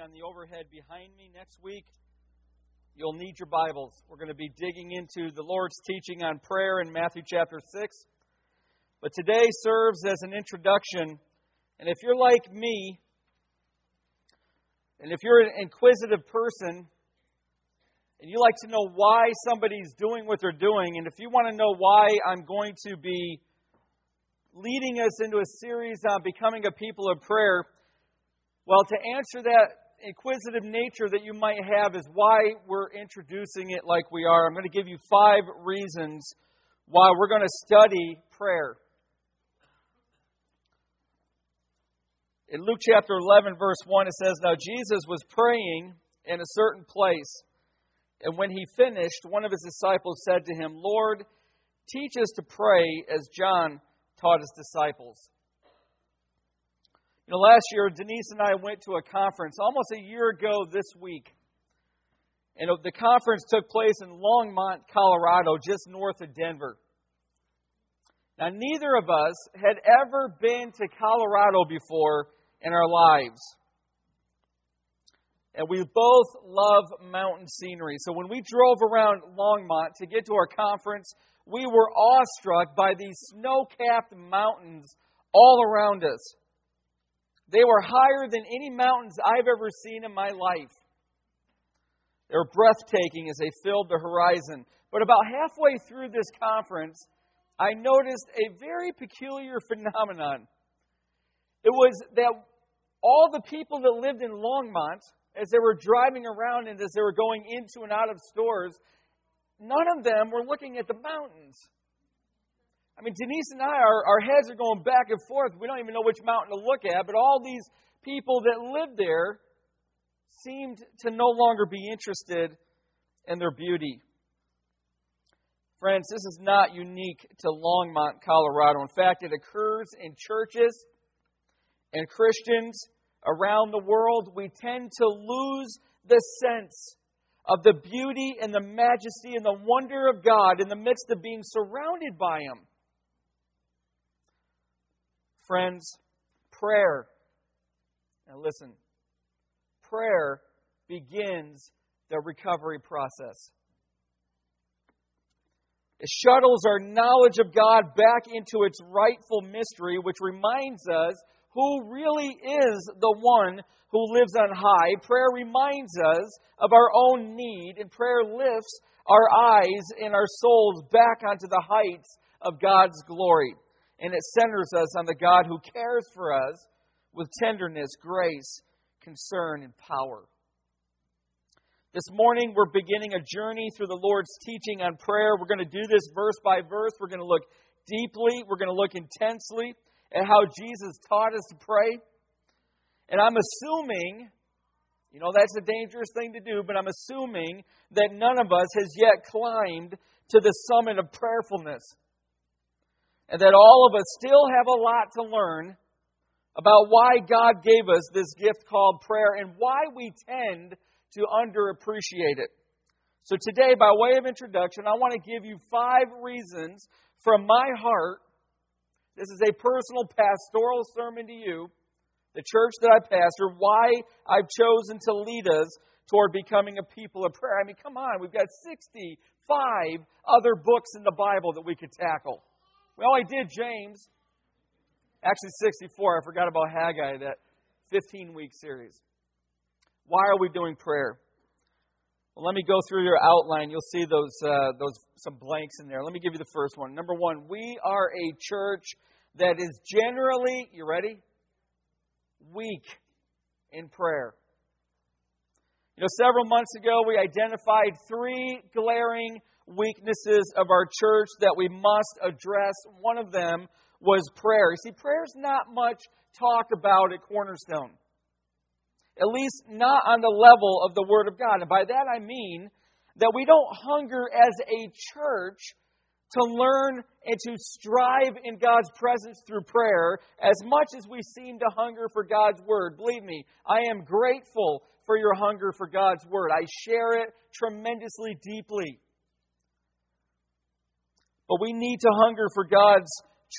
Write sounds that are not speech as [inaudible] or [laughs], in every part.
on the overhead behind me. Next week, you'll need your Bibles. We're going to be digging into the Lord's teaching on prayer in Matthew chapter 6. But today serves as an introduction. And if you're like me, and if you're an inquisitive person, and you like to know why somebody's doing what they're doing, and if you want to know why I'm going to be leading us into a series on becoming a people of prayer, well, to answer that inquisitive nature that you might have is why we're introducing it like we are. I'm going to give you five reasons why we're going to study prayer. In Luke chapter 11, verse 1, it says, Now Jesus was praying in a certain place. And when he finished, one of his disciples said to him, Lord, teach us to pray as John taught his disciples. You know, last year, Denise and I went to a conference almost a year ago this week. And uh, the conference took place in Longmont, Colorado, just north of Denver. Now, neither of us had ever been to Colorado before in our lives. And we both love mountain scenery. So when we drove around Longmont to get to our conference, we were awestruck by these snow capped mountains all around us. They were higher than any mountains I've ever seen in my life. They were breathtaking as they filled the horizon. But about halfway through this conference, I noticed a very peculiar [laughs] phenomenon. It was that all the people that lived in Longmont, as they were driving around and as they were going into and out of stores, none of them were looking at the mountains. I mean, Denise and I, our, our heads are going back and forth. We don't even know which mountain to look at, but all these people that lived there seemed to no longer be interested in their beauty. Friends, this is not unique to Longmont, Colorado. In fact, it occurs in churches and Christians around the world. We tend to lose the sense of the beauty and the majesty and the wonder of God in the midst of being surrounded by Him. Friends, prayer, now listen, prayer begins the recovery process. It shuttles our knowledge of God back into its rightful mystery, which reminds us who really is the one who lives on high. Prayer reminds us of our own need, and prayer lifts our eyes and our souls back onto the heights of God's glory. And it centers us on the God who cares for us with tenderness, grace, concern, and power. This morning, we're beginning a journey through the Lord's teaching on prayer. We're going to do this verse by verse. We're going to look deeply, we're going to look intensely at how Jesus taught us to pray. And I'm assuming, you know, that's a dangerous thing to do, but I'm assuming that none of us has yet climbed to the summit of prayerfulness. And that all of us still have a lot to learn about why God gave us this gift called prayer and why we tend to underappreciate it. So, today, by way of introduction, I want to give you five reasons from my heart this is a personal pastoral sermon to you, the church that I pastor, why I've chosen to lead us toward becoming a people of prayer. I mean, come on, we've got 65 other books in the Bible that we could tackle. We I did James. Actually, 64. I forgot about Haggai, that 15 week series. Why are we doing prayer? Well, let me go through your outline. You'll see those, uh, those some blanks in there. Let me give you the first one. Number one, we are a church that is generally, you ready? Weak in prayer. You know, several months ago, we identified three glaring weaknesses of our church that we must address. One of them was prayer. You see, prayer is not much talked about at Cornerstone, at least not on the level of the Word of God. And by that I mean that we don't hunger as a church to learn and to strive in God's presence through prayer as much as we seem to hunger for God's Word. Believe me, I am grateful for your hunger for God's Word. I share it tremendously deeply. But we need to hunger for God's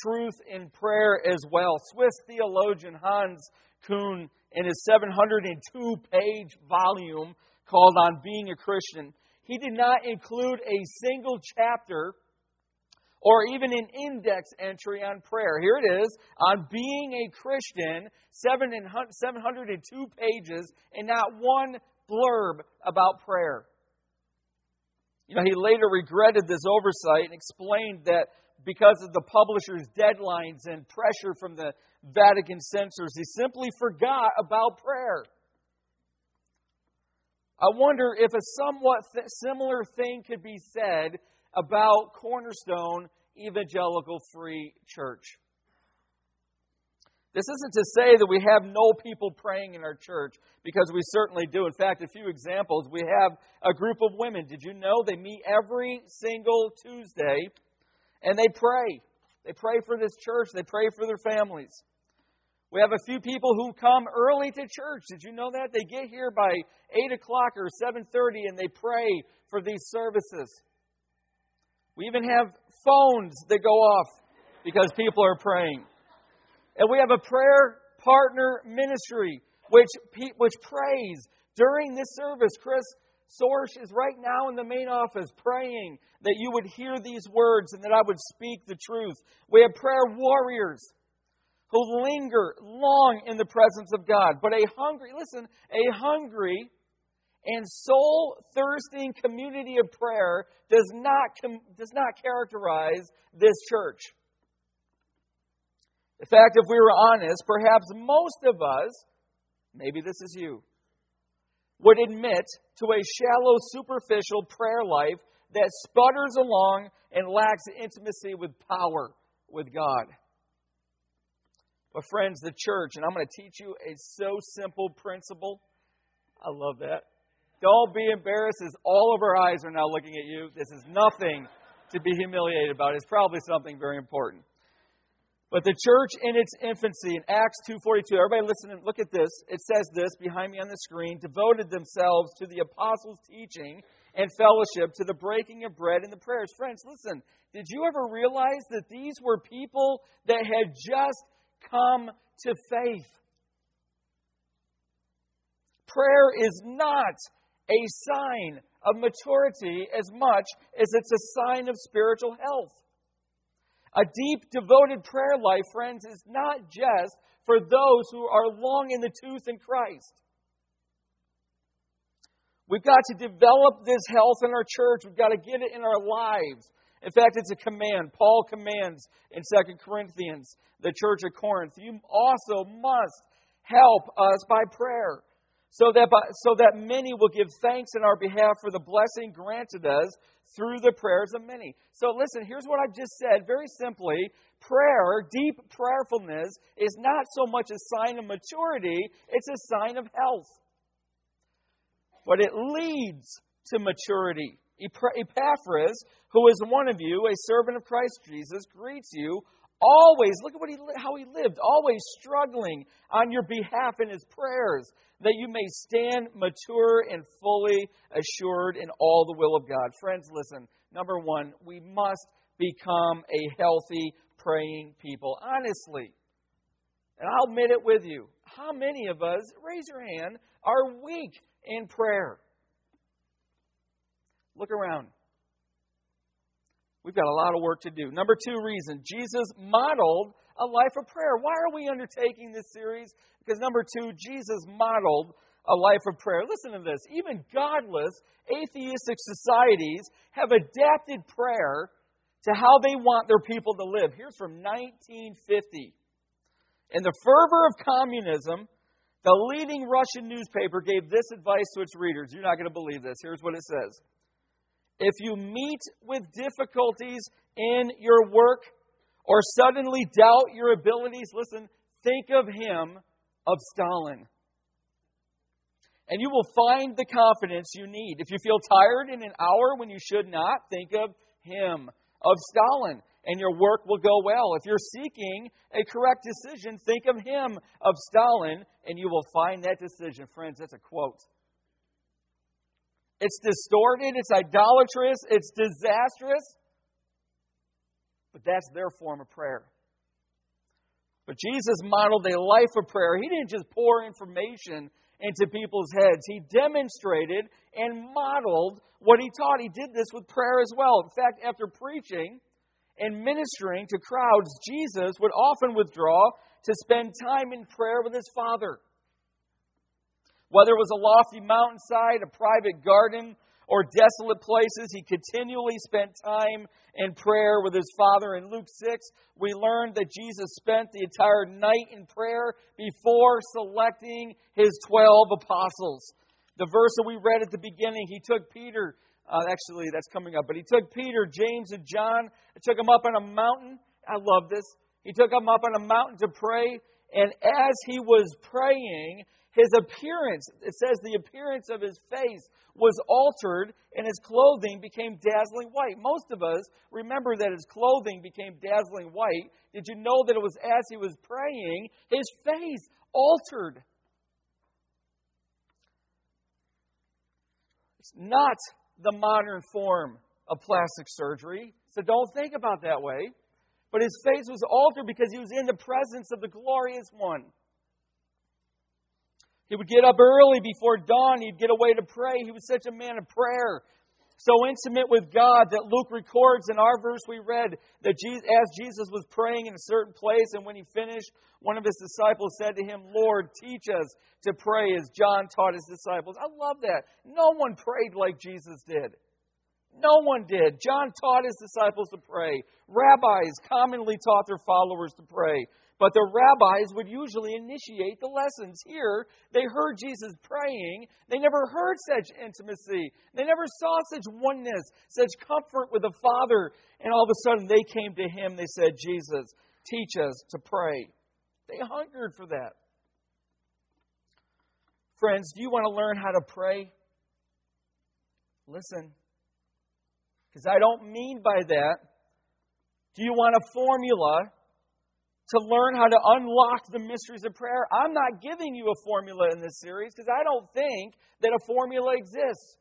truth in prayer as well. Swiss theologian Hans Küng in his 702 page volume called On Being a Christian, he did not include a single chapter or even an index entry on prayer. Here it is on being a Christian, 702 pages, and not one blurb about prayer. You know, he later regretted this oversight and explained that because of the publisher's deadlines and pressure from the Vatican censors, he simply forgot about prayer. I wonder if a somewhat th- similar thing could be said about Cornerstone Evangelical Free Church. This isn't to say that we have no people praying in our church, because we certainly do. In fact, a few examples. We have a group of women. Did you know they meet every single Tuesday and they pray? They pray for this church, they pray for their families. We have a few people who come early to church. Did you know that? They get here by 8 o'clock or 7.30 and they pray for these services. We even have phones that go off because people are praying. And we have a prayer partner ministry which, which prays during this service. Chris Sorsh is right now in the main office praying that you would hear these words and that I would speak the truth. We have prayer warriors who linger long in the presence of God. But a hungry, listen, a hungry and soul thirsting community of prayer does not, does not characterize this church. In fact, if we were honest, perhaps most of us, maybe this is you, would admit to a shallow, superficial prayer life that sputters along and lacks intimacy with power with God. But, friends, the church, and I'm going to teach you a so simple principle. I love that. Don't be embarrassed as all of our eyes are now looking at you. This is nothing to be humiliated about. It's probably something very important. But the church in its infancy in Acts 2:42, everybody listen and look at this. It says this behind me on the screen, devoted themselves to the apostles' teaching and fellowship, to the breaking of bread and the prayers. Friends, listen. Did you ever realize that these were people that had just come to faith? Prayer is not a sign of maturity as much as it's a sign of spiritual health. A deep, devoted prayer life, friends, is not just for those who are long in the tooth in Christ. We've got to develop this health in our church. We've got to get it in our lives. In fact, it's a command. Paul commands in 2 Corinthians, the church of Corinth, you also must help us by prayer so that, by, so that many will give thanks in our behalf for the blessing granted us through the prayers of many. So listen, here's what I've just said very simply. Prayer, deep prayerfulness, is not so much a sign of maturity, it's a sign of health. But it leads to maturity. Epaphras, who is one of you, a servant of Christ Jesus, greets you always, look at what he, how he lived, always struggling on your behalf in his prayers, that you may stand mature and fully assured in all the will of God. Friends, listen. Number one, we must become a healthy, praying people. Honestly. And I'll admit it with you. How many of us, raise your hand, are weak in prayer? Look around. We've got a lot of work to do. Number two reason Jesus modeled a life of prayer. Why are we undertaking this series? Because number two, Jesus modeled a life of prayer. Listen to this. Even godless, atheistic societies have adapted prayer to how they want their people to live. Here's from 1950. In the fervor of communism, the leading Russian newspaper gave this advice to its readers. You're not going to believe this. Here's what it says if you meet with difficulties in your work or suddenly doubt your abilities, listen, think of him, of Stalin. And you will find the confidence you need. If you feel tired in an hour when you should not, think of him, of Stalin, and your work will go well. If you're seeking a correct decision, think of him, of Stalin, and you will find that decision. Friends, that's a quote. It's distorted, it's idolatrous, it's disastrous. But that's their form of prayer. But Jesus modeled a life of prayer. He didn't just pour information into people's heads, He demonstrated and modeled what He taught. He did this with prayer as well. In fact, after preaching and ministering to crowds, Jesus would often withdraw to spend time in prayer with His Father. Whether it was a lofty mountainside, a private garden, or desolate places. He continually spent time in prayer with his Father. In Luke 6, we learned that Jesus spent the entire night in prayer before selecting his 12 apostles. The verse that we read at the beginning, he took Peter, uh, actually, that's coming up, but he took Peter, James, and John, took them up on a mountain. I love this. He took them up on a mountain to pray, and as he was praying, his appearance, it says the appearance of his face was altered and his clothing became dazzling white. Most of us remember that his clothing became dazzling white. Did you know that it was as he was praying, his face altered? It's not the modern form of plastic surgery, so don't think about that way. But his face was altered because he was in the presence of the glorious one. He would get up early before dawn. He'd get away to pray. He was such a man of prayer, so intimate with God that Luke records in our verse we read that as Jesus was praying in a certain place, and when he finished, one of his disciples said to him, Lord, teach us to pray as John taught his disciples. I love that. No one prayed like Jesus did. No one did. John taught his disciples to pray. Rabbis commonly taught their followers to pray. But the rabbis would usually initiate the lessons. Here, they heard Jesus praying. They never heard such intimacy. They never saw such oneness, such comfort with the Father. And all of a sudden, they came to him. They said, Jesus, teach us to pray. They hungered for that. Friends, do you want to learn how to pray? Listen. Because I don't mean by that, do you want a formula to learn how to unlock the mysteries of prayer. I'm not giving you a formula in this series because I don't think that a formula exists.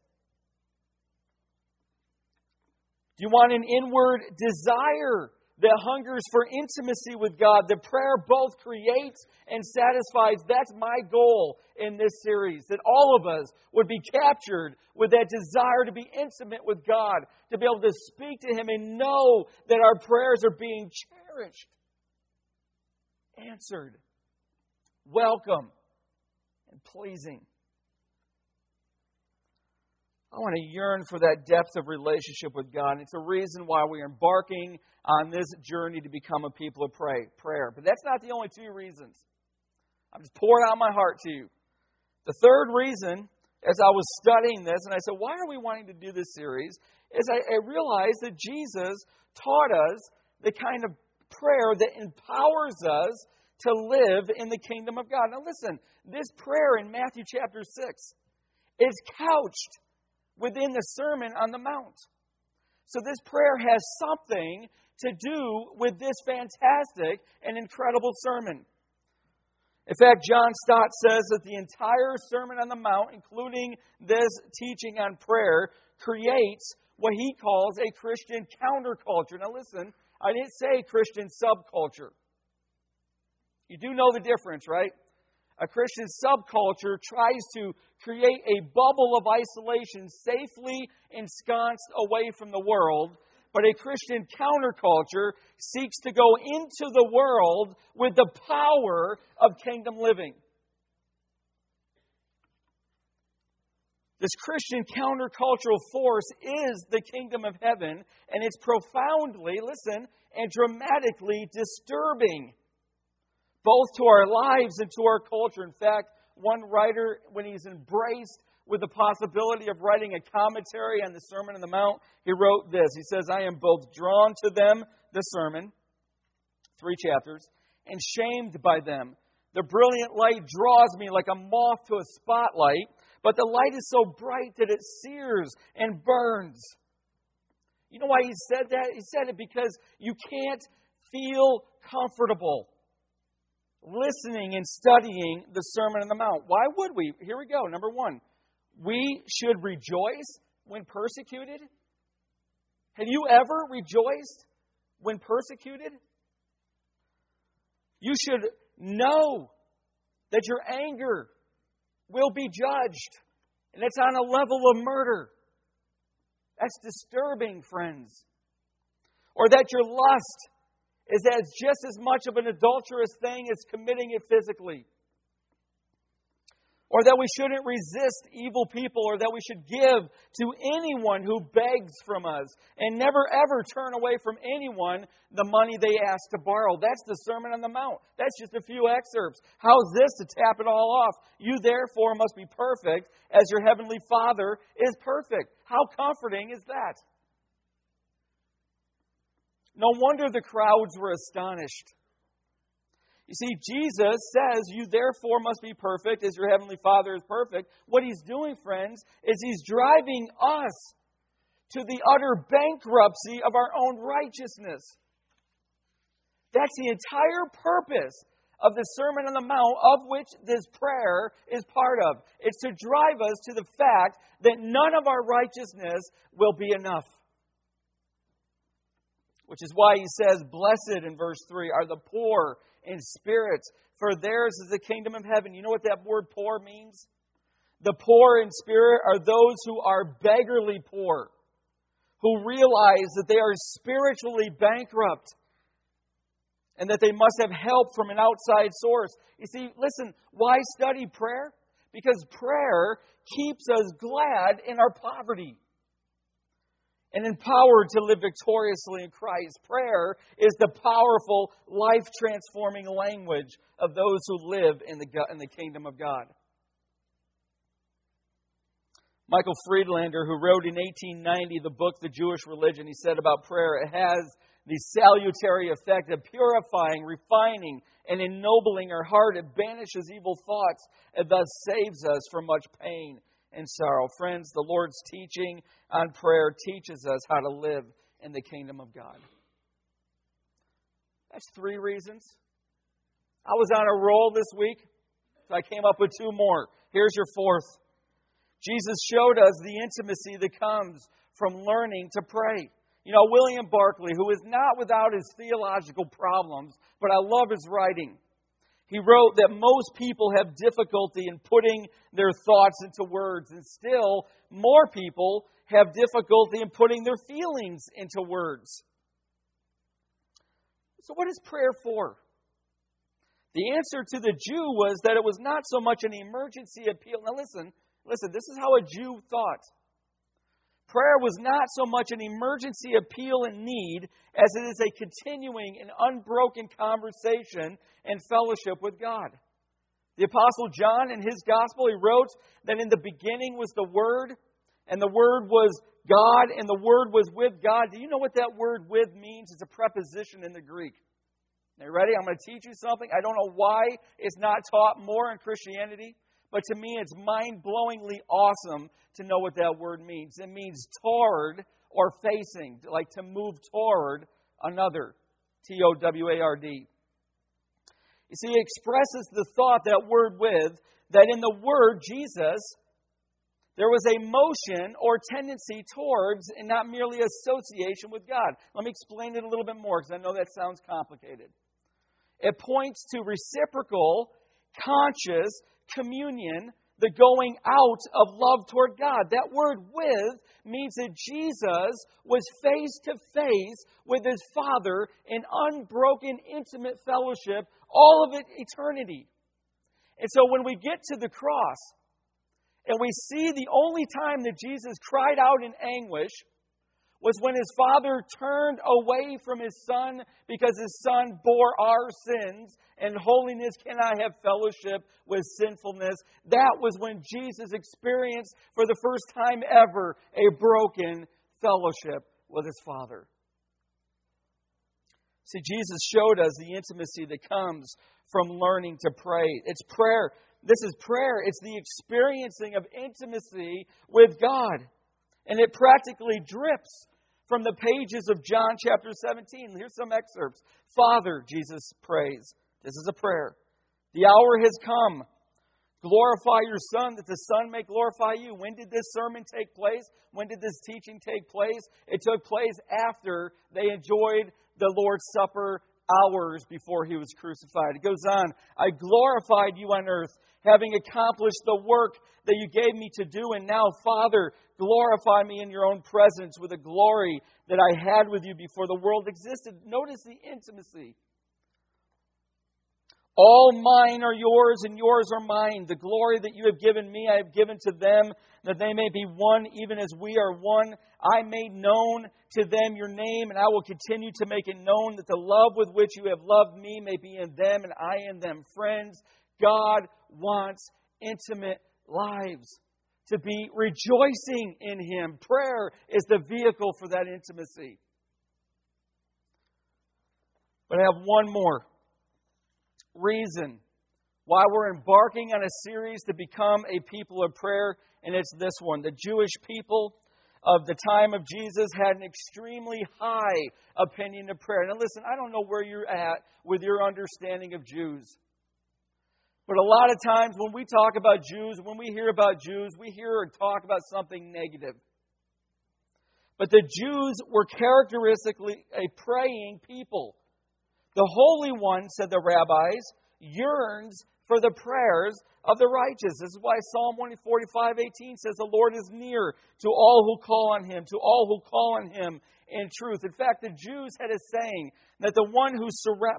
Do you want an inward desire that hungers for intimacy with God that prayer both creates and satisfies? That's my goal in this series, that all of us would be captured with that desire to be intimate with God, to be able to speak to Him and know that our prayers are being cherished answered, welcome, and pleasing. I want to yearn for that depth of relationship with God. It's a reason why we're embarking on this journey to become a people of pray, prayer. But that's not the only two reasons. I'm just pouring out my heart to you. The third reason, as I was studying this, and I said, why are we wanting to do this series? Is I, I realized that Jesus taught us the kind of prayer that empowers us to live in the kingdom of God. Now, listen, this prayer in Matthew chapter 6 is couched within the Sermon on the Mount. So, this prayer has something to do with this fantastic and incredible sermon. In fact, John Stott says that the entire Sermon on the Mount, including this teaching on prayer, creates what he calls a Christian counterculture. Now, listen, I didn't say Christian subculture. You do know the difference, right? A Christian subculture tries to create a bubble of isolation safely ensconced away from the world, but a Christian counterculture seeks to go into the world with the power of kingdom living. This Christian countercultural force is the kingdom of heaven, and it's profoundly, listen, and dramatically disturbing, both to our lives and to our culture. In fact, one writer, when he's embraced with the possibility of writing a commentary on the Sermon on the Mount, he wrote this. He says, I am both drawn to them, the sermon, three chapters, and shamed by them. The brilliant light draws me like a moth to a spotlight but the light is so bright that it sears and burns. You know why he said that? He said it because you can't feel comfortable listening and studying the Sermon on the Mount. Why would we? Here we go. Number one, we should rejoice when persecuted. Have you ever rejoiced when persecuted? You should know that your anger will be judged, and it's on a level of murder. That's disturbing, friends. Or that your lust is that it's just as much of an adulterous thing as committing it physically or that we shouldn't resist evil people, or that we should give to anyone who begs from us, and never ever turn away from anyone the money they ask to borrow. That's the Sermon on the Mount. That's just a few excerpts. How's this to tap it all off? You therefore must be perfect as your heavenly Father is perfect. How comforting is that? No wonder the crowds were astonished. You see, Jesus says, You therefore must be perfect as your heavenly Father is perfect. What he's doing, friends, is he's driving us to the utter bankruptcy of our own righteousness. That's the entire purpose of the Sermon on the Mount, of which this prayer is part of. It's to drive us to the fact that none of our righteousness will be enough. Which is why he says, Blessed in verse 3 are the poor in spirit, for theirs is the kingdom of heaven. You know what that word poor means? The poor in spirit are those who are beggarly poor, who realize that they are spiritually bankrupt and that they must have help from an outside source. You see, listen, why study prayer? Because prayer keeps us glad in our poverty and empowered to live victoriously in Christ. Prayer is the powerful, life transforming language of those who live in the, in the kingdom of God. Michael Friedlander, who wrote in 1890 the book The Jewish Religion, he said about prayer, it has the salutary effect of purifying, refining, and ennobling our heart. It banishes evil thoughts and thus saves us from much pain and sorrow. Friends, the Lord's teaching on prayer teaches us how to live in the kingdom of God. That's three reasons. I was on a roll this week, so I came up with two more. Here's your fourth. Jesus showed us the intimacy that comes from learning to pray. You know, William Barclay, who is not without his theological problems, but I love his writing. He wrote that most people have difficulty in putting their thoughts into words, and still more people have difficulty in putting their feelings into words. So, what is prayer for? The answer to the Jew was that it was not so much an emergency appeal. Now, listen, listen, this is how a Jew thought. Prayer was not so much an emergency appeal and need as it is a continuing and unbroken conversation and fellowship with God. The Apostle John, in his gospel, he wrote that in the beginning was the Word, and the Word was God, and the Word was with God. Do you know what that word with means? It's a preposition in the Greek. Are you ready? I'm going to teach you something. I don't know why it's not taught more in Christianity. But to me, it's mind blowingly awesome to know what that word means. It means toward or facing, like to move toward another. T O W A R D. You see, it expresses the thought, that word with, that in the word Jesus, there was a motion or tendency towards and not merely association with God. Let me explain it a little bit more because I know that sounds complicated. It points to reciprocal, conscious, communion, the going out of love toward God. That word with means that Jesus was face to face with his Father in unbroken, intimate fellowship, all of it eternity. And so when we get to the cross and we see the only time that Jesus cried out in anguish was when his father turned away from his son because his son bore our sins and holiness cannot have fellowship with sinfulness. That was when Jesus experienced for the first time ever a broken fellowship with his father. See, Jesus showed us the intimacy that comes from learning to pray. It's prayer. This is prayer. It's the experiencing of intimacy with God. And it practically drips from the pages of John chapter 17. Here's some excerpts. Father, Jesus prays. This is a prayer. The hour has come. Glorify your Son, that the Son may glorify you. When did this sermon take place? When did this teaching take place? It took place after they enjoyed the Lord's Supper hours before he was crucified. It goes on, I glorified you on earth, having accomplished the work that you gave me to do. And now, Father, glorify me in your own presence with a glory that I had with you before the world existed. Notice the intimacy. All mine are yours, and yours are mine. The glory that you have given me, I have given to them, that they may be one, even as we are one. I made known to them your name, and I will continue to make it known that the love with which you have loved me may be in them, and I in them. Friends, God wants intimate lives to be rejoicing in Him. Prayer is the vehicle for that intimacy. But I have one more reason why we're embarking on a series to become a people of prayer, and it's this one. The Jewish people of the time of Jesus had an extremely high opinion of prayer. Now, listen, I don't know where you're at with your understanding of Jews. But a lot of times when we talk about Jews, when we hear about Jews, we hear or talk about something negative. But the Jews were characteristically a praying people. The Holy One, said the rabbis, yearns for the prayers of the righteous. This is why Psalm 145 18 says, The Lord is near to all who call on him, to all who call on him in truth. In fact, the Jews had a saying that the one who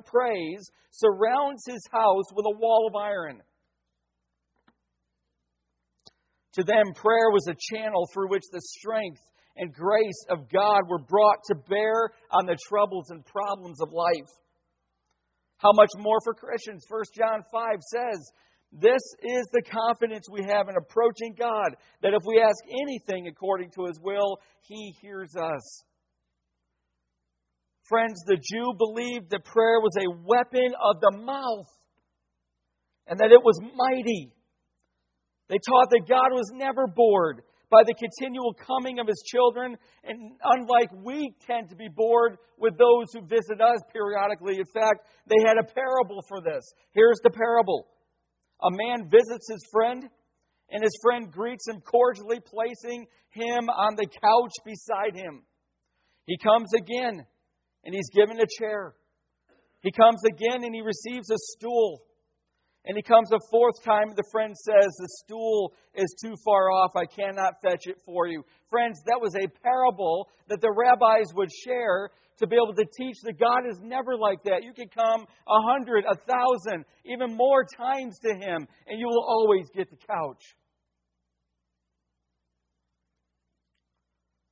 prays surrounds his house with a wall of iron. To them, prayer was a channel through which the strength and grace of God were brought to bear on the troubles and problems of life. How much more for Christians? 1 John 5 says, This is the confidence we have in approaching God, that if we ask anything according to his will, he hears us. Friends, the Jew believed that prayer was a weapon of the mouth and that it was mighty. They taught that God was never bored by the continual coming of his children. And unlike we tend to be bored with those who visit us periodically, in fact, they had a parable for this. Here's the parable A man visits his friend, and his friend greets him cordially, placing him on the couch beside him. He comes again, and he's given a chair. He comes again, and he receives a stool. And he comes a fourth time, the friend says, The stool is too far off. I cannot fetch it for you. Friends, that was a parable that the rabbis would share to be able to teach that God is never like that. You can come a hundred, a thousand, even more times to him, and you will always get the couch.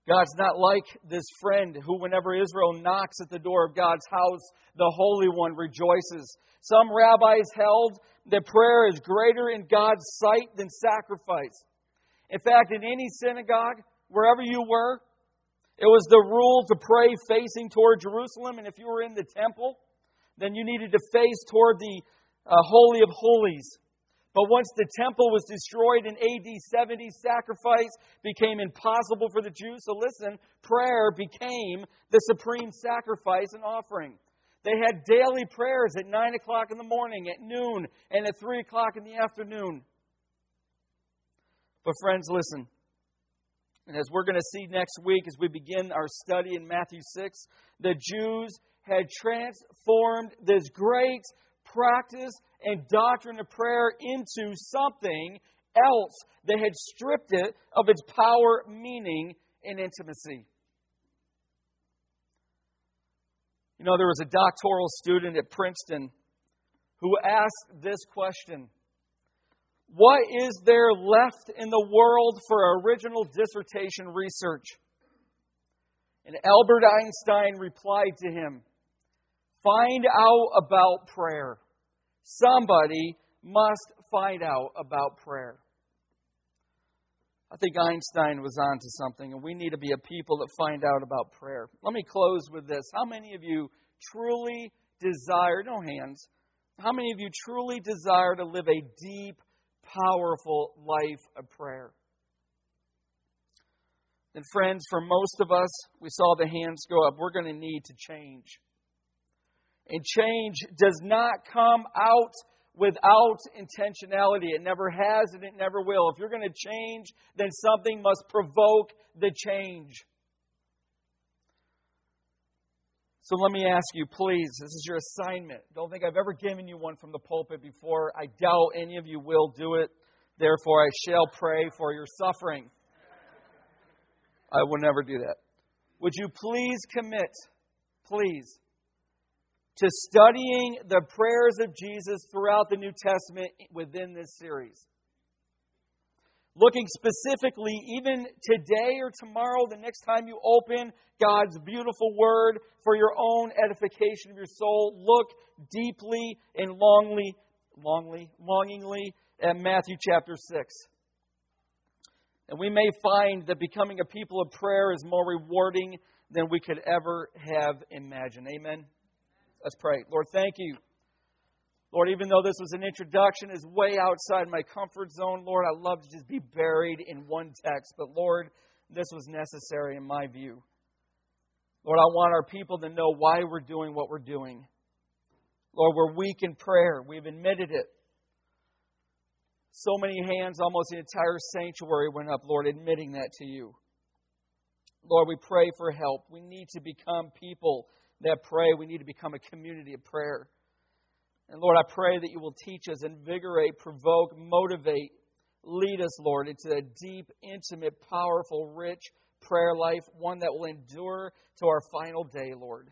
God's not like this friend who, whenever Israel knocks at the door of God's house, the Holy One rejoices. Some rabbis held that prayer is greater in God's sight than sacrifice. In fact, in any synagogue, wherever you were, it was the rule to pray facing toward Jerusalem. And if you were in the temple, then you needed to face toward the uh, Holy of Holies. But once the temple was destroyed in AD 70, sacrifice became impossible for the Jews. So listen, prayer became the supreme sacrifice and offering. They had daily prayers at 9 o'clock in the morning, at noon, and at 3 o'clock in the afternoon. But, friends, listen. And as we're going to see next week as we begin our study in Matthew 6, the Jews had transformed this great practice and doctrine of prayer into something else. that had stripped it of its power, meaning, and intimacy. You know, there was a doctoral student at Princeton who asked this question What is there left in the world for original dissertation research? And Albert Einstein replied to him Find out about prayer. Somebody must find out about prayer. I think Einstein was on to something, and we need to be a people that find out about prayer. Let me close with this. How many of you truly desire, no hands, how many of you truly desire to live a deep, powerful life of prayer? And friends, for most of us, we saw the hands go up. We're going to need to change. And change does not come out without intentionality. It never has and it never will. If you're going to change, then something must provoke the change. So let me ask you, please, this is your assignment. Don't think I've ever given you one from the pulpit before. I doubt any of you will do it. Therefore, I shall pray for your suffering. I will never do that. Would you please commit, please, to studying the prayers of Jesus throughout the New Testament within this series? looking specifically, even today or tomorrow, the next time you open God's beautiful word for your own edification of your soul, look deeply and longly, longly, longingly at Matthew chapter 6. And we may find that becoming a people of prayer is more rewarding than we could ever have imagined. Amen. Let's pray. Lord, thank you Lord, even though this was an introduction, is way outside my comfort zone, Lord, I love to just be buried in one text. But Lord, this was necessary in my view. Lord, I want our people to know why we're doing what we're doing. Lord, we're weak in prayer. We've admitted it. So many hands, almost the entire sanctuary went up, Lord, admitting that to you. Lord, we pray for help. We need to become people that pray. We need to become a community of prayer. And Lord, I pray that you will teach us, invigorate, provoke, motivate, lead us, Lord, into a deep, intimate, powerful, rich prayer life, one that will endure to our final day, Lord.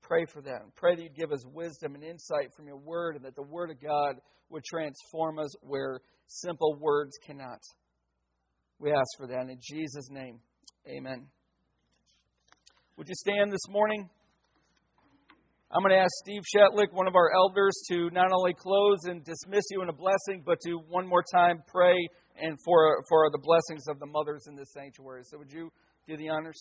Pray for that. Pray that you'd give us wisdom and insight from your word and that the word of God would transform us where simple words cannot. We ask for that in Jesus' name. Amen. Would you stand this morning? I'm going to ask Steve Shetlick, one of our elders, to not only close and dismiss you in a blessing, but to one more time pray and for, for the blessings of the mothers in this sanctuary. So, would you do the honors?